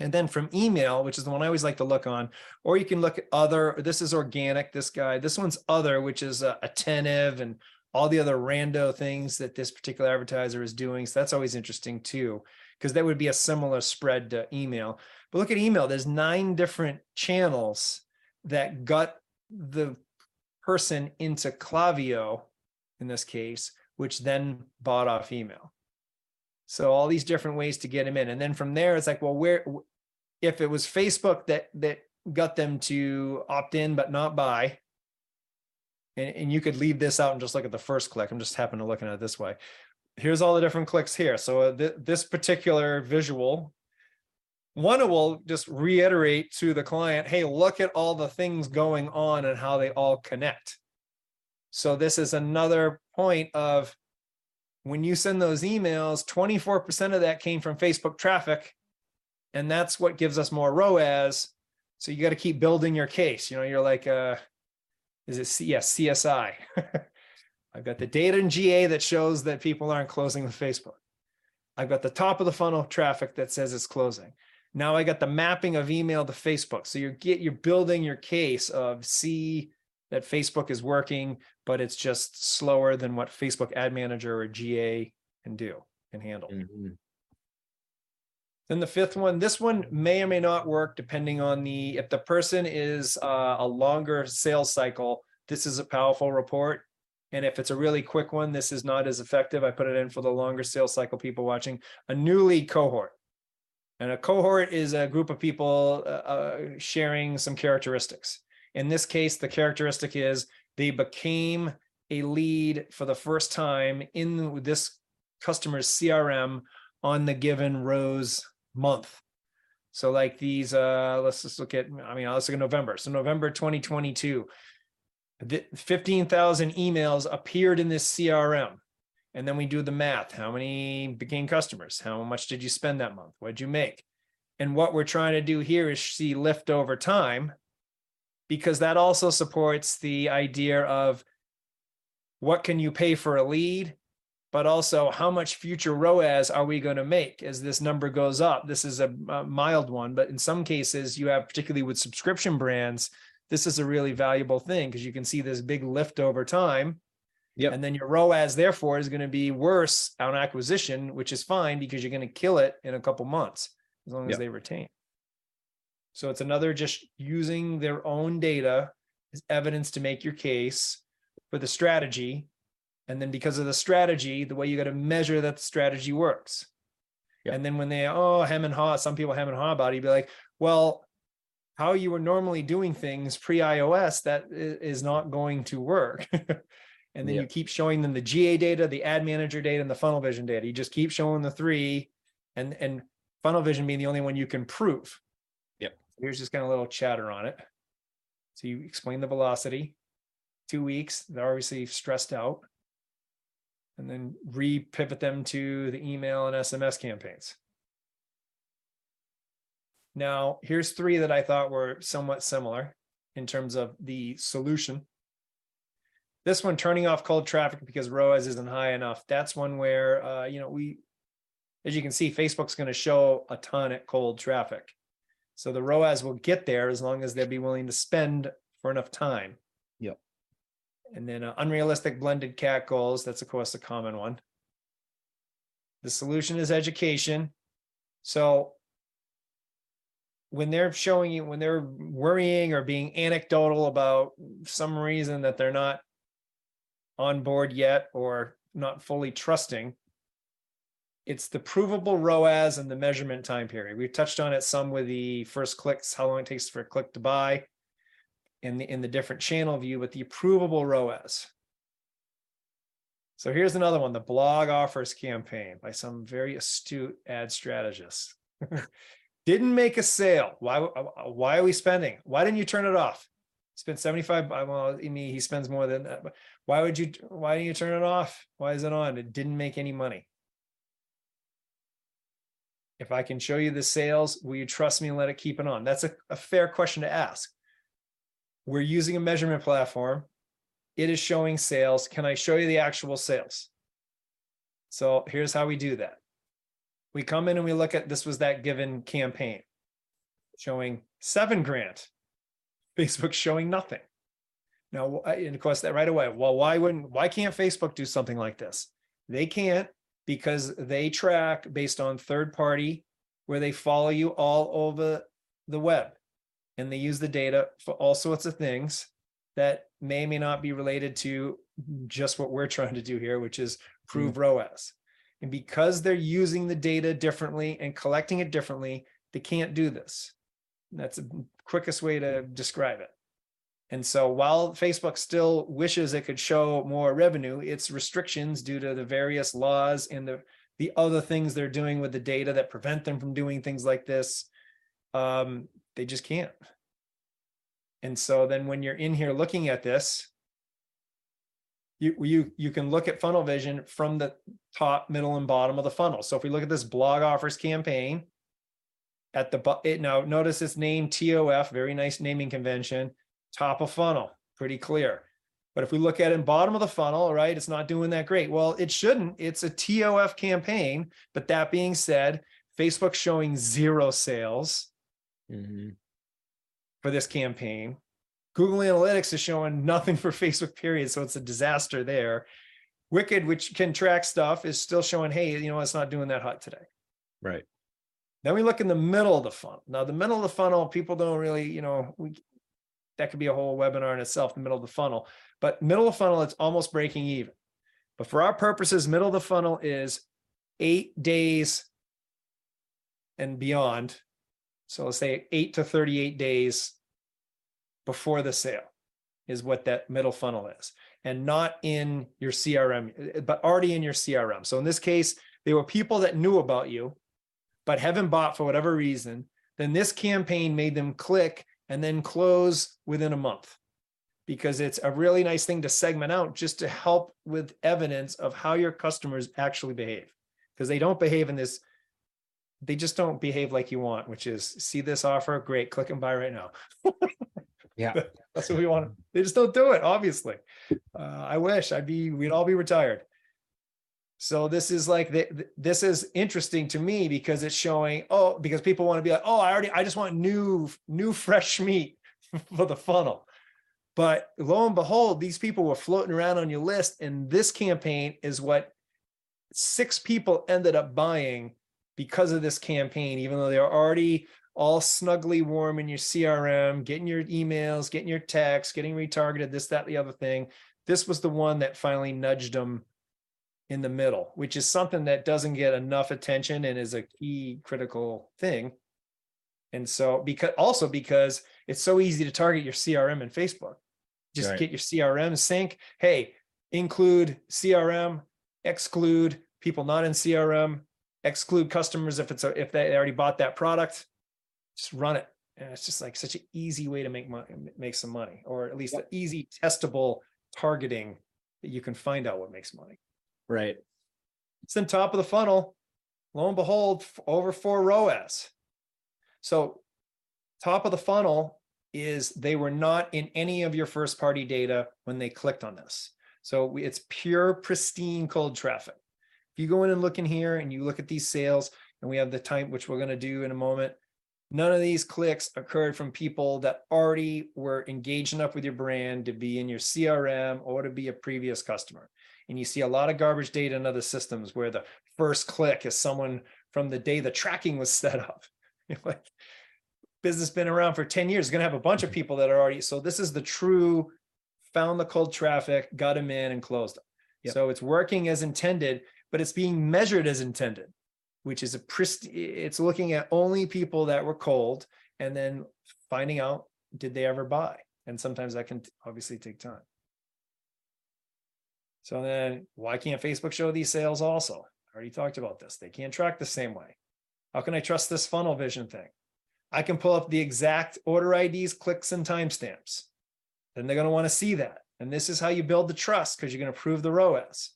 And then from email, which is the one I always like to look on, or you can look at other. This is organic. This guy. This one's other, which is uh, attentive and all the other rando things that this particular advertiser is doing. So that's always interesting too, because that would be a similar spread to email. But look at email. There's nine different channels that got the person into Klaviyo in this case, which then bought off email. So all these different ways to get him in. And then from there, it's like, well, where if it was Facebook that that got them to opt in but not buy, and, and you could leave this out and just look at the first click. I'm just happen to looking at it this way. Here's all the different clicks here. So uh, th- this particular visual one will just reiterate to the client, hey, look at all the things going on and how they all connect. So this is another point of when you send those emails, 24% of that came from Facebook traffic. And that's what gives us more ROAS. So you got to keep building your case. You know, you're like, uh, is it C- yes, CSI? (laughs) I've got the data in GA that shows that people aren't closing with Facebook. I've got the top of the funnel traffic that says it's closing. Now I got the mapping of email to Facebook. So you're get you're building your case of see that Facebook is working, but it's just slower than what Facebook Ad Manager or GA can do can handle. Mhm. Then the fifth one, this one may or may not work depending on the if the person is uh, a longer sales cycle. This is a powerful report. And if it's a really quick one, this is not as effective. I put it in for the longer sales cycle people watching a new lead cohort. And a cohort is a group of people uh, uh, sharing some characteristics. In this case, the characteristic is they became a lead for the first time in this customer's CRM on the given rose month. So like these, uh, let's just look at, I mean, let's look at November. So November 2022, the 15,000 emails appeared in this CRM. And then we do the math. How many became customers? How much did you spend that month? What'd you make? And what we're trying to do here is see lift over time, because that also supports the idea of what can you pay for a lead, but also how much future ROAS are we going to make as this number goes up? This is a, a mild one, but in some cases, you have, particularly with subscription brands, this is a really valuable thing because you can see this big lift over time. Yep. And then your ROAS, therefore, is going to be worse on acquisition, which is fine because you're going to kill it in a couple months as long as Yep. they retain. So it's another just using their own data as evidence to make your case for the strategy. And then because of the strategy, the way you got to measure that the strategy works. And then when they, oh, hem and haw, some people hem and haw about it, you'd be like, well, how you were normally doing things pre iOS, that is not going to work. (laughs) and then Yeah. you keep showing them the GA data, the ad manager data, and the FunnelVision data. You just keep showing the three, and and FunnelVision being the only one you can prove. Yep. Here's just kind of a little chatter on it. So you explain the velocity, two weeks, they're obviously stressed out. And then re-pivot them to the email and SMS campaigns. Now, here's three that I thought were somewhat similar in terms of the solution. This one, turning off cold traffic because ROAS isn't high enough. That's one where, uh, you know, we, as you can see, Facebook's going to show a ton at cold traffic. So the ROAS will get there as long as they'll be willing to spend for enough time. Yep. And then uh, unrealistic blended CAC goals. That's of course a common one. The solution is education. So when they're showing you, when they're worrying or being anecdotal about some reason that they're not on board yet or not fully trusting, it's the provable ROAS and the measurement time period. We've touched on it some with the first clicks, how long it takes for a click to buy in the in the different channel view, but the provable ROAS. So here's another one, the blog offers campaign by some very astute ad strategist. (laughs) Didn't make a sale. Why, why are we spending? Why didn't you turn it off? Spent 75, uh, well, I mean, he spends more than that, why would you, why didn't you turn it off? Why is it on? It didn't make any money. If I can show you the sales, will you trust me and let it keep it on? That's a, a fair question to ask. We're using a measurement platform. It is showing sales. Can I show you the actual sales? So here's how we do that. We come in and we look at this was that given campaign showing seven grand. (laughs) Facebook showing nothing. Now, and of course, that right away. Well, why wouldn't why can't Facebook do something like this? They can't because they track based on third party where they follow you all over the web and they use the data for all sorts of things that may may not be related to just what we're trying to do here which is prove mm. ROAS and because they're using the data differently and collecting it differently they can't do this. That's the quickest way to describe it. And so while Facebook still wishes it could show more revenue, its restrictions due to the various laws and the, the other things they're doing with the data that prevent them from doing things like this, um, they just can't. And so then when you're in here looking at this, you, you, you can look at FunnelVision from the top, middle, and bottom of the funnel. So if we look at this blog offers campaign, at the it now notice it's named TOF, very nice naming convention top of funnel, pretty clear. But if we look at it in bottom of the funnel, right, it's not doing that great. Well, it shouldn't. It's a TOF campaign. But that being said, Facebook's showing zero sales mm-hmm. for this campaign. Google Analytics is showing nothing for (laughs) Facebook, period. So it's a disaster there. Wicked, which can track stuff, is still showing, hey, you know, it's not doing that hot today. Right. Then we look in the middle of the funnel. Now, the middle of the funnel, people don't really, you know, we that could be a whole webinar in itself, the middle of the funnel. But middle of the funnel, it's almost breaking even. But for our purposes, middle of the funnel is eight days and beyond. So let's say eight to 38 days before the sale is what that middle funnel is. And not in your CRM, but already in your CRM. So in this case, they were people that knew about you, but haven't bought for whatever reason. Then this campaign made them click and then close within a month because it's a really nice thing to segment out just to help with evidence of how your customers actually behave because they don't behave in this they just don't behave like you want which is see this offer? Great click and buy right now. (laughs) Yeah. That's what we want. They just don't do it obviously. Uh, i wish i'd be we'd all be retired. So this is like the, this is interesting to me because it's showing oh because people want to be like oh I already I just want new new fresh meat (laughs) for the funnel. But lo and behold, these people were floating around on your list, and this campaign is what six people ended up buying because of this campaign, even though they're already all snugly warm in your CRM, getting your emails, getting your texts, getting retargeted, this, that, the other thing. This was the one that finally nudged them in the middle, which is something that doesn't get enough attention and is a key critical thing. And so because also because it's so easy to target your CRM and Facebook. Just right. get your CRM sync. Hey, include CRM, exclude people not in CRM, exclude customers if it's a, if they already bought that product. Just run it. And it's just like such an easy way to make money, make some money, or at least yep. an easy testable targeting that you can find out what makes money. Right. It's in top of the funnel. Lo and behold, over four ROAS. So top of the funnel is they were not in any of your first party data when they clicked on this. So it's pure pristine cold traffic. You go in and look in here and you look at these sales and we have the time, which we're going to do in a moment, none of these clicks occurred from people that already were engaged enough with your brand to be in your CRM or to be a previous customer. And you see a lot of garbage data in other systems where the first click is someone from the day the tracking was set up. (laughs) like business been around for 10 years, going to have a bunch of people that are already. So this is the true found the cold traffic, got them in and closed them. Yep. So it's working as intended, but it's being measured as intended, which is a prist- it's looking at only people that were cold and then finding out did they ever buy? And sometimes that can obviously take time. So then why can't Facebook show these sales also? I already talked about this. They can't track the same way. How can I trust this FunnelVision thing? I can pull up the exact order IDs, clicks, and timestamps. Then they're going to want to see that. And this is how you build the trust because you're going to prove the ROAS.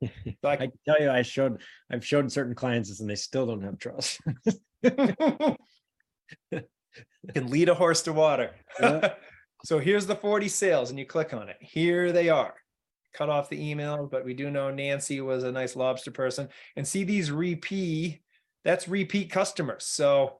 (laughs) I can tell you, I showed, I've showed certain clients this and they still don't have trust. You (laughs) can lead a horse to water. Yeah. (laughs) so here's the 40 sales, and you click on it. Here they are. Cut off the email, but we do know Nancy was a nice lobster person. And see these repeat, that's repeat customers. So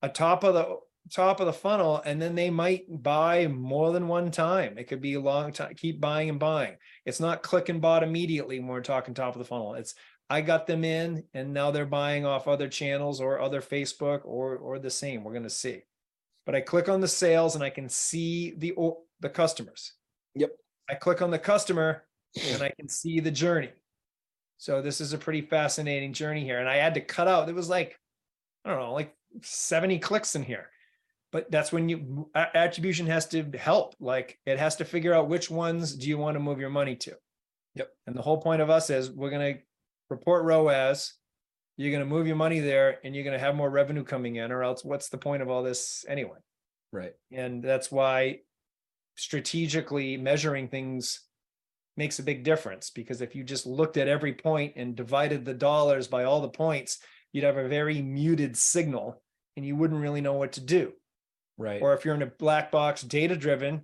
a top of the top of the funnel, and then they might buy more than one time. It could be a long time, keep buying and buying. It's not click and bought immediately when we're talking top of the funnel. It's I got them in and now they're buying off other channels or other Facebook or or the same. We're going to see. But I click on the sales and I can see the the customers. Yep. I click on the customer and I can see the journey. So this is a pretty fascinating journey here. And I had to cut out, it was like, I don't know, like 70 clicks in here. But that's when you attribution has to help. Like it has to figure out which ones do you want to move your money to. Yep. And the whole point of us is we're gonna report ROAS. You're gonna move your money there and you're gonna have more revenue coming in, or else what's the point of all this anyway? Right. And that's why strategically measuring things makes a big difference because if you just looked at every point and divided the dollars by all the points, you'd have a very muted signal and you wouldn't really know what to do. Right. Or if you're in a black box data driven,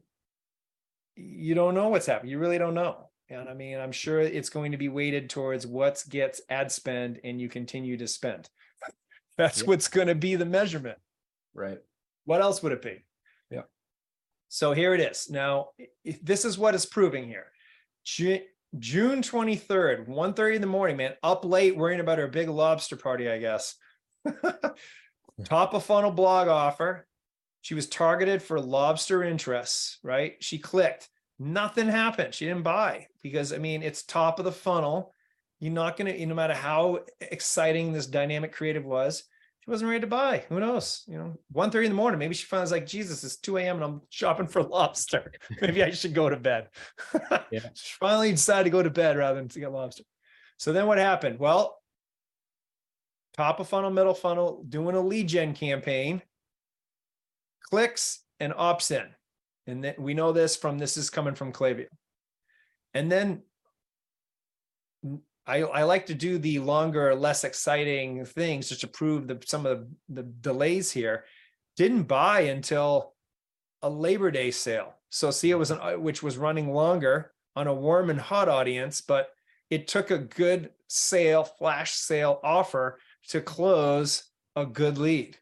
you don't know what's happening. You really don't know. And I mean, I'm sure it's going to be weighted towards what gets ad spend and you continue to spend. (laughs) That's what's going to be the measurement. right. What else would it be? Yeah. So here it is. Now, if this is what it's proving here. Ju- June 23rd, 1:30 in the morning, man, up late worrying about our big lobster party, I guess. (laughs) Top of funnel blog offer. She was targeted for lobster interests, right? She clicked. Nothing happened. She didn't buy because I mean, it's top of the funnel. You're not going to, no matter how exciting this dynamic creative was, she wasn't ready to buy. Who knows? You know, 1.30 in the morning. Maybe she finds like, Jesus, it's 2 a.m. and I'm shopping for lobster. (laughs) Maybe I should go to bed. Yeah. (laughs) She finally decided to go to bed rather than to get lobster. So then what happened? Well, top of funnel, middle funnel, doing a lead gen campaign, clicks and opts in. And then we know this from this is coming from Klaviyo. And then I, I like to do the longer, less exciting things just to prove the, some of the, the delays here. Didn't buy until a Labor Day sale. So see, it was an which was running longer on a warm and hot audience, but it took a good sale, flash sale offer to close a good lead.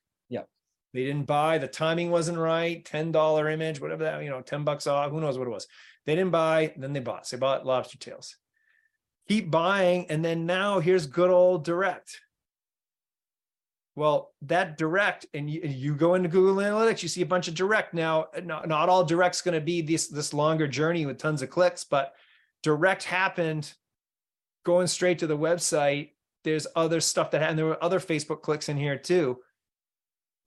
They didn't buy, the timing wasn't right, $10 image, whatever that, you know, 10 bucks off, who knows what it was. They didn't buy, then they bought. So they bought lobster tails keep buying and then now here's good old direct well that direct and you, you go into google analytics you see a bunch of direct now uh, not, not all direct's going to be this this longer journey with tons of clicks but direct happened going straight to the website there's other stuff that happened there were other facebook clicks in here too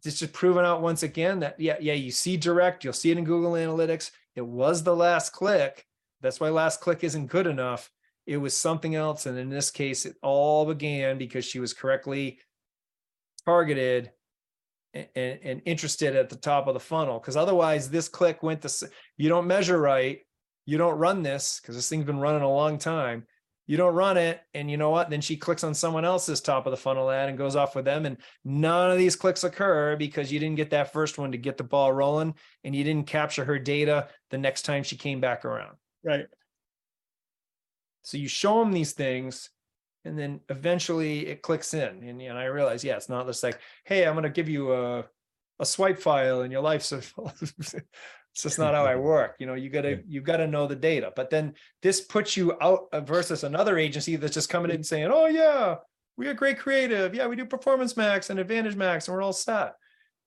it's just proven out once again that yeah yeah you see direct you'll see it in google analytics it was the last click that's why last click isn't good enough it was something else. And in this case, it all began because she was correctly targeted and, and, and interested at the top of the funnel. Because otherwise, this click went to, you don't measure right. You don't run this because this thing's been running a long time. You don't run it. And you know what? Then she clicks on someone else's top of the funnel ad and goes off with them. And none of these clicks occur because you didn't get that first one to get the ball rolling and you didn't capture her data the next time she came back around. Right. So you show them these things, and then eventually it clicks in. And, and I realize, yeah, it's not just like, hey, I'm going to give you a, a swipe file and your life's. a- (laughs) it's just not how I work. You know, you got to you got to know the data. But then this puts you out uh, versus another agency that's just coming in and saying, oh yeah, we are great creative. Yeah, we do Performance Max and Advantage Max, and we're all set.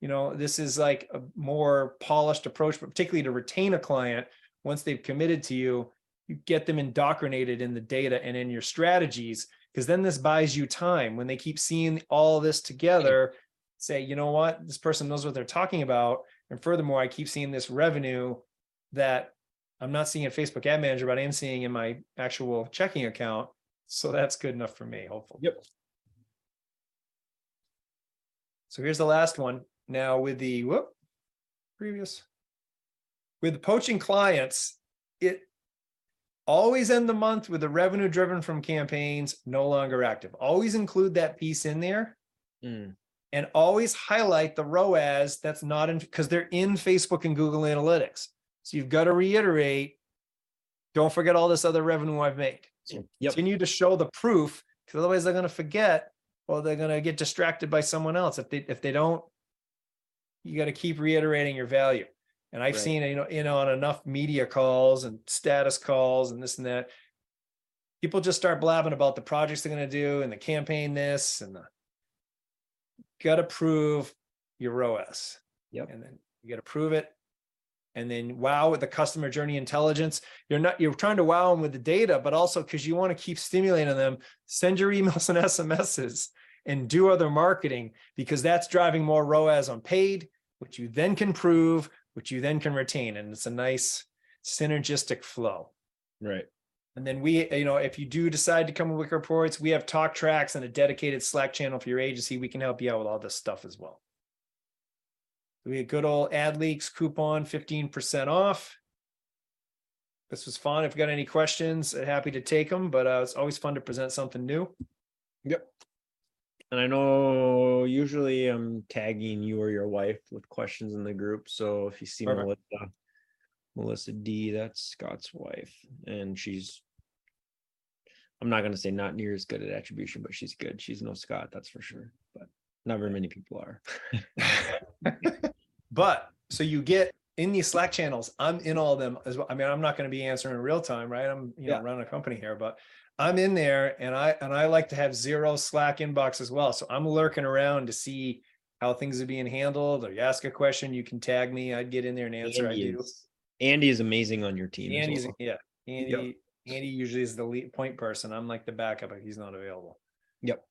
You know, this is like a more polished approach, but particularly to retain a client once they've committed to you you get them indoctrinated in the data and in your strategies because then this buys you time when they keep seeing all this together say you know what this person knows what they're talking about and furthermore i keep seeing this revenue that i'm not seeing in facebook ad manager but i am seeing in my actual checking account so that's good enough for me hopefully Yep. So here's the last one. Now with the whoop previous with poaching clients, it always end the month with the revenue driven from campaigns no longer active. Always include that piece in there Mm, and always highlight the ROAS that's not in because they're in Facebook and Google Analytics. So you've got to reiterate, don't forget all this other revenue I've made. Yep. Continue to show the proof because otherwise they're going to forget or they're going to get distracted by someone else. If they if they don't, you got to keep reiterating your value. And I've Right. seen you know, you know, on enough media calls and status calls and this and that. People just start blabbing about the projects they're going to do and the campaign this and the got to prove your ROAS. Yep. And then you got to prove it. And then wow with the customer journey intelligence. You're not you're trying to wow them with the data, but also because you want to keep stimulating them, send your (laughs) emails and SMSs and do other marketing because that's driving more ROAS on paid, which you then can prove, which you then can retain. And it's a nice synergistic flow. right. And then we, you know, if you do decide to come with Reports, we have talk tracks and a dedicated Slack channel for your agency. We can help you out with all this stuff as well. We had good old ad leaks coupon, 15% off. This was fun. If you got any questions, uh, happy to take them, but uh, it's always fun to present something new. Yep. And I know usually I'm tagging you or your wife with questions in the group. So if you see Perfect. Melissa, Melissa D, that's Scott's wife, and she's. I'm not gonna say not near as good at attribution, but she's good. She's no Scott, that's for sure. But not very many people are. (laughs) But so you get in these Slack channels, I'm in all of them as well. I mean, I'm not going to be answering in real time, right? I'm, you know, Yeah. running a company here, but I'm in there and I and I like to have zero Slack inbox as well. So I'm lurking around to see how things are being handled. Or you ask a question, you can tag me. I'd get in there and answer. I Andy do. is, Andy is amazing on your team. Andy's well. yeah. Andy Andy usually is the lead point person. I'm like the backup, but he's not available. Yep.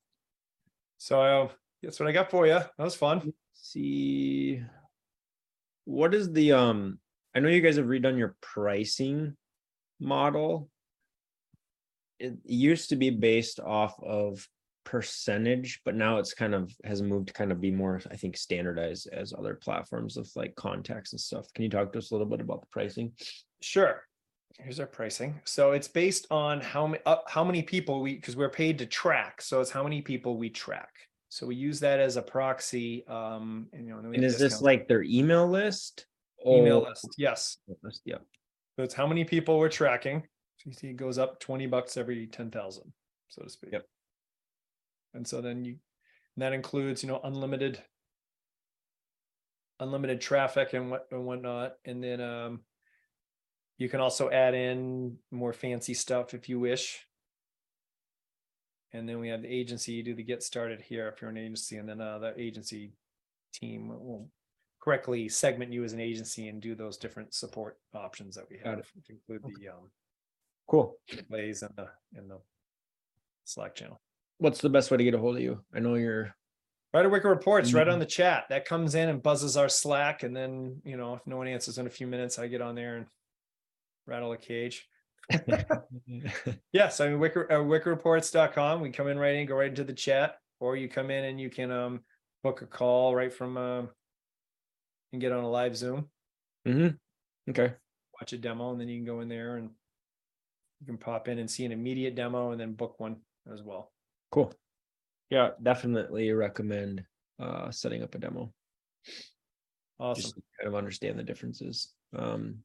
So that's what I got for you. That was fun. see what is the um i know you guys have redone your pricing model it used to be based off of percentage but now it's kind of has moved to kind of be more i think standardized as other platforms of like contacts and stuff can you talk to us a little bit about the pricing Sure. Here's our pricing. So it's based on how many, uh, how many people we, because we're paid to track. So it's how many people we track. So we use that as a proxy. Um, and, you know, we and is this like their email list email list? Yes. list, yeah So it's how many people we're tracking. So you see it goes up 20 bucks every 10,000, so to speak. Yep. And so then you, and that includes, you know, unlimited, unlimited traffic and what, and whatnot. And then, um, you can also add in more fancy stuff if you wish. And then we have the agency, you do the get started here if you're an agency, and then, uh, the agency team will correctly segment you as an agency and do those different support options that we Got have, to include the, um, cool plays and the, in the Slack channel. what's the best way to get a hold of you i know you're Right Wicked reports right on Mhm. the chat. That comes in and buzzes our Slack. And then, you know, if no one answers in a few minutes, I get on there and rattle a cage. (laughs) Yes, I mean Wicked uh, wickedreports.com. We come in right in, go right into the chat, or you come in and you can um book a call right from um and get on a live Zoom, Mm-hmm. okay watch a demo, and then you can go in there and you can pop in and see an immediate demo and then book one as well. Cool. Yeah, definitely recommend uh setting up a demo. Awesome. Just kind of understand the differences. Um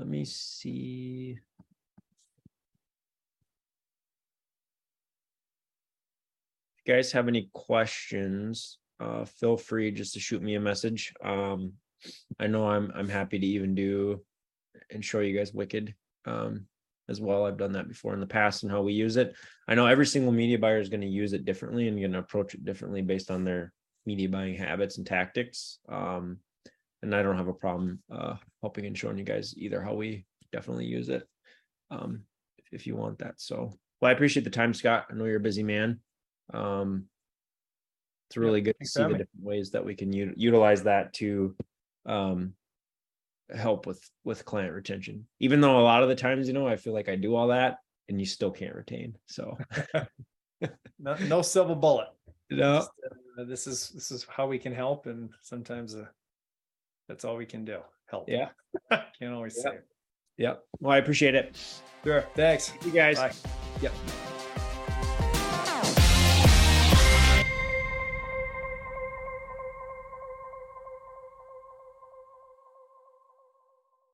let me see. If you guys have any questions, uh feel free just to shoot me a message. Um I know I'm I'm happy to even do and show you guys Wicked um as well. I've done that before in the past and how we use it. I know every single media buyer is going to use it differently and going to approach it differently based on their media buying habits and tactics. Um, and I don't have a problem uh, helping and showing you guys either how we definitely use it um, if, if you want that. So, well, I appreciate the time, Scott. I know you're a busy man. Um, it's Yeah, really good to see the me. different ways that we can u- utilize that to um, help with with client retention. Even though a lot of the times, you know, I feel like I do all that and you still can't retain. So, (laughs) No, no silver bullet. (laughs) no, Just, uh, this is this is how we can help, and sometimes uh, that's all we can do. Help. Yeah. (laughs) Can't always say. it. Yep. Well, I appreciate it. Sure. Thanks. You guys. Bye. Yep.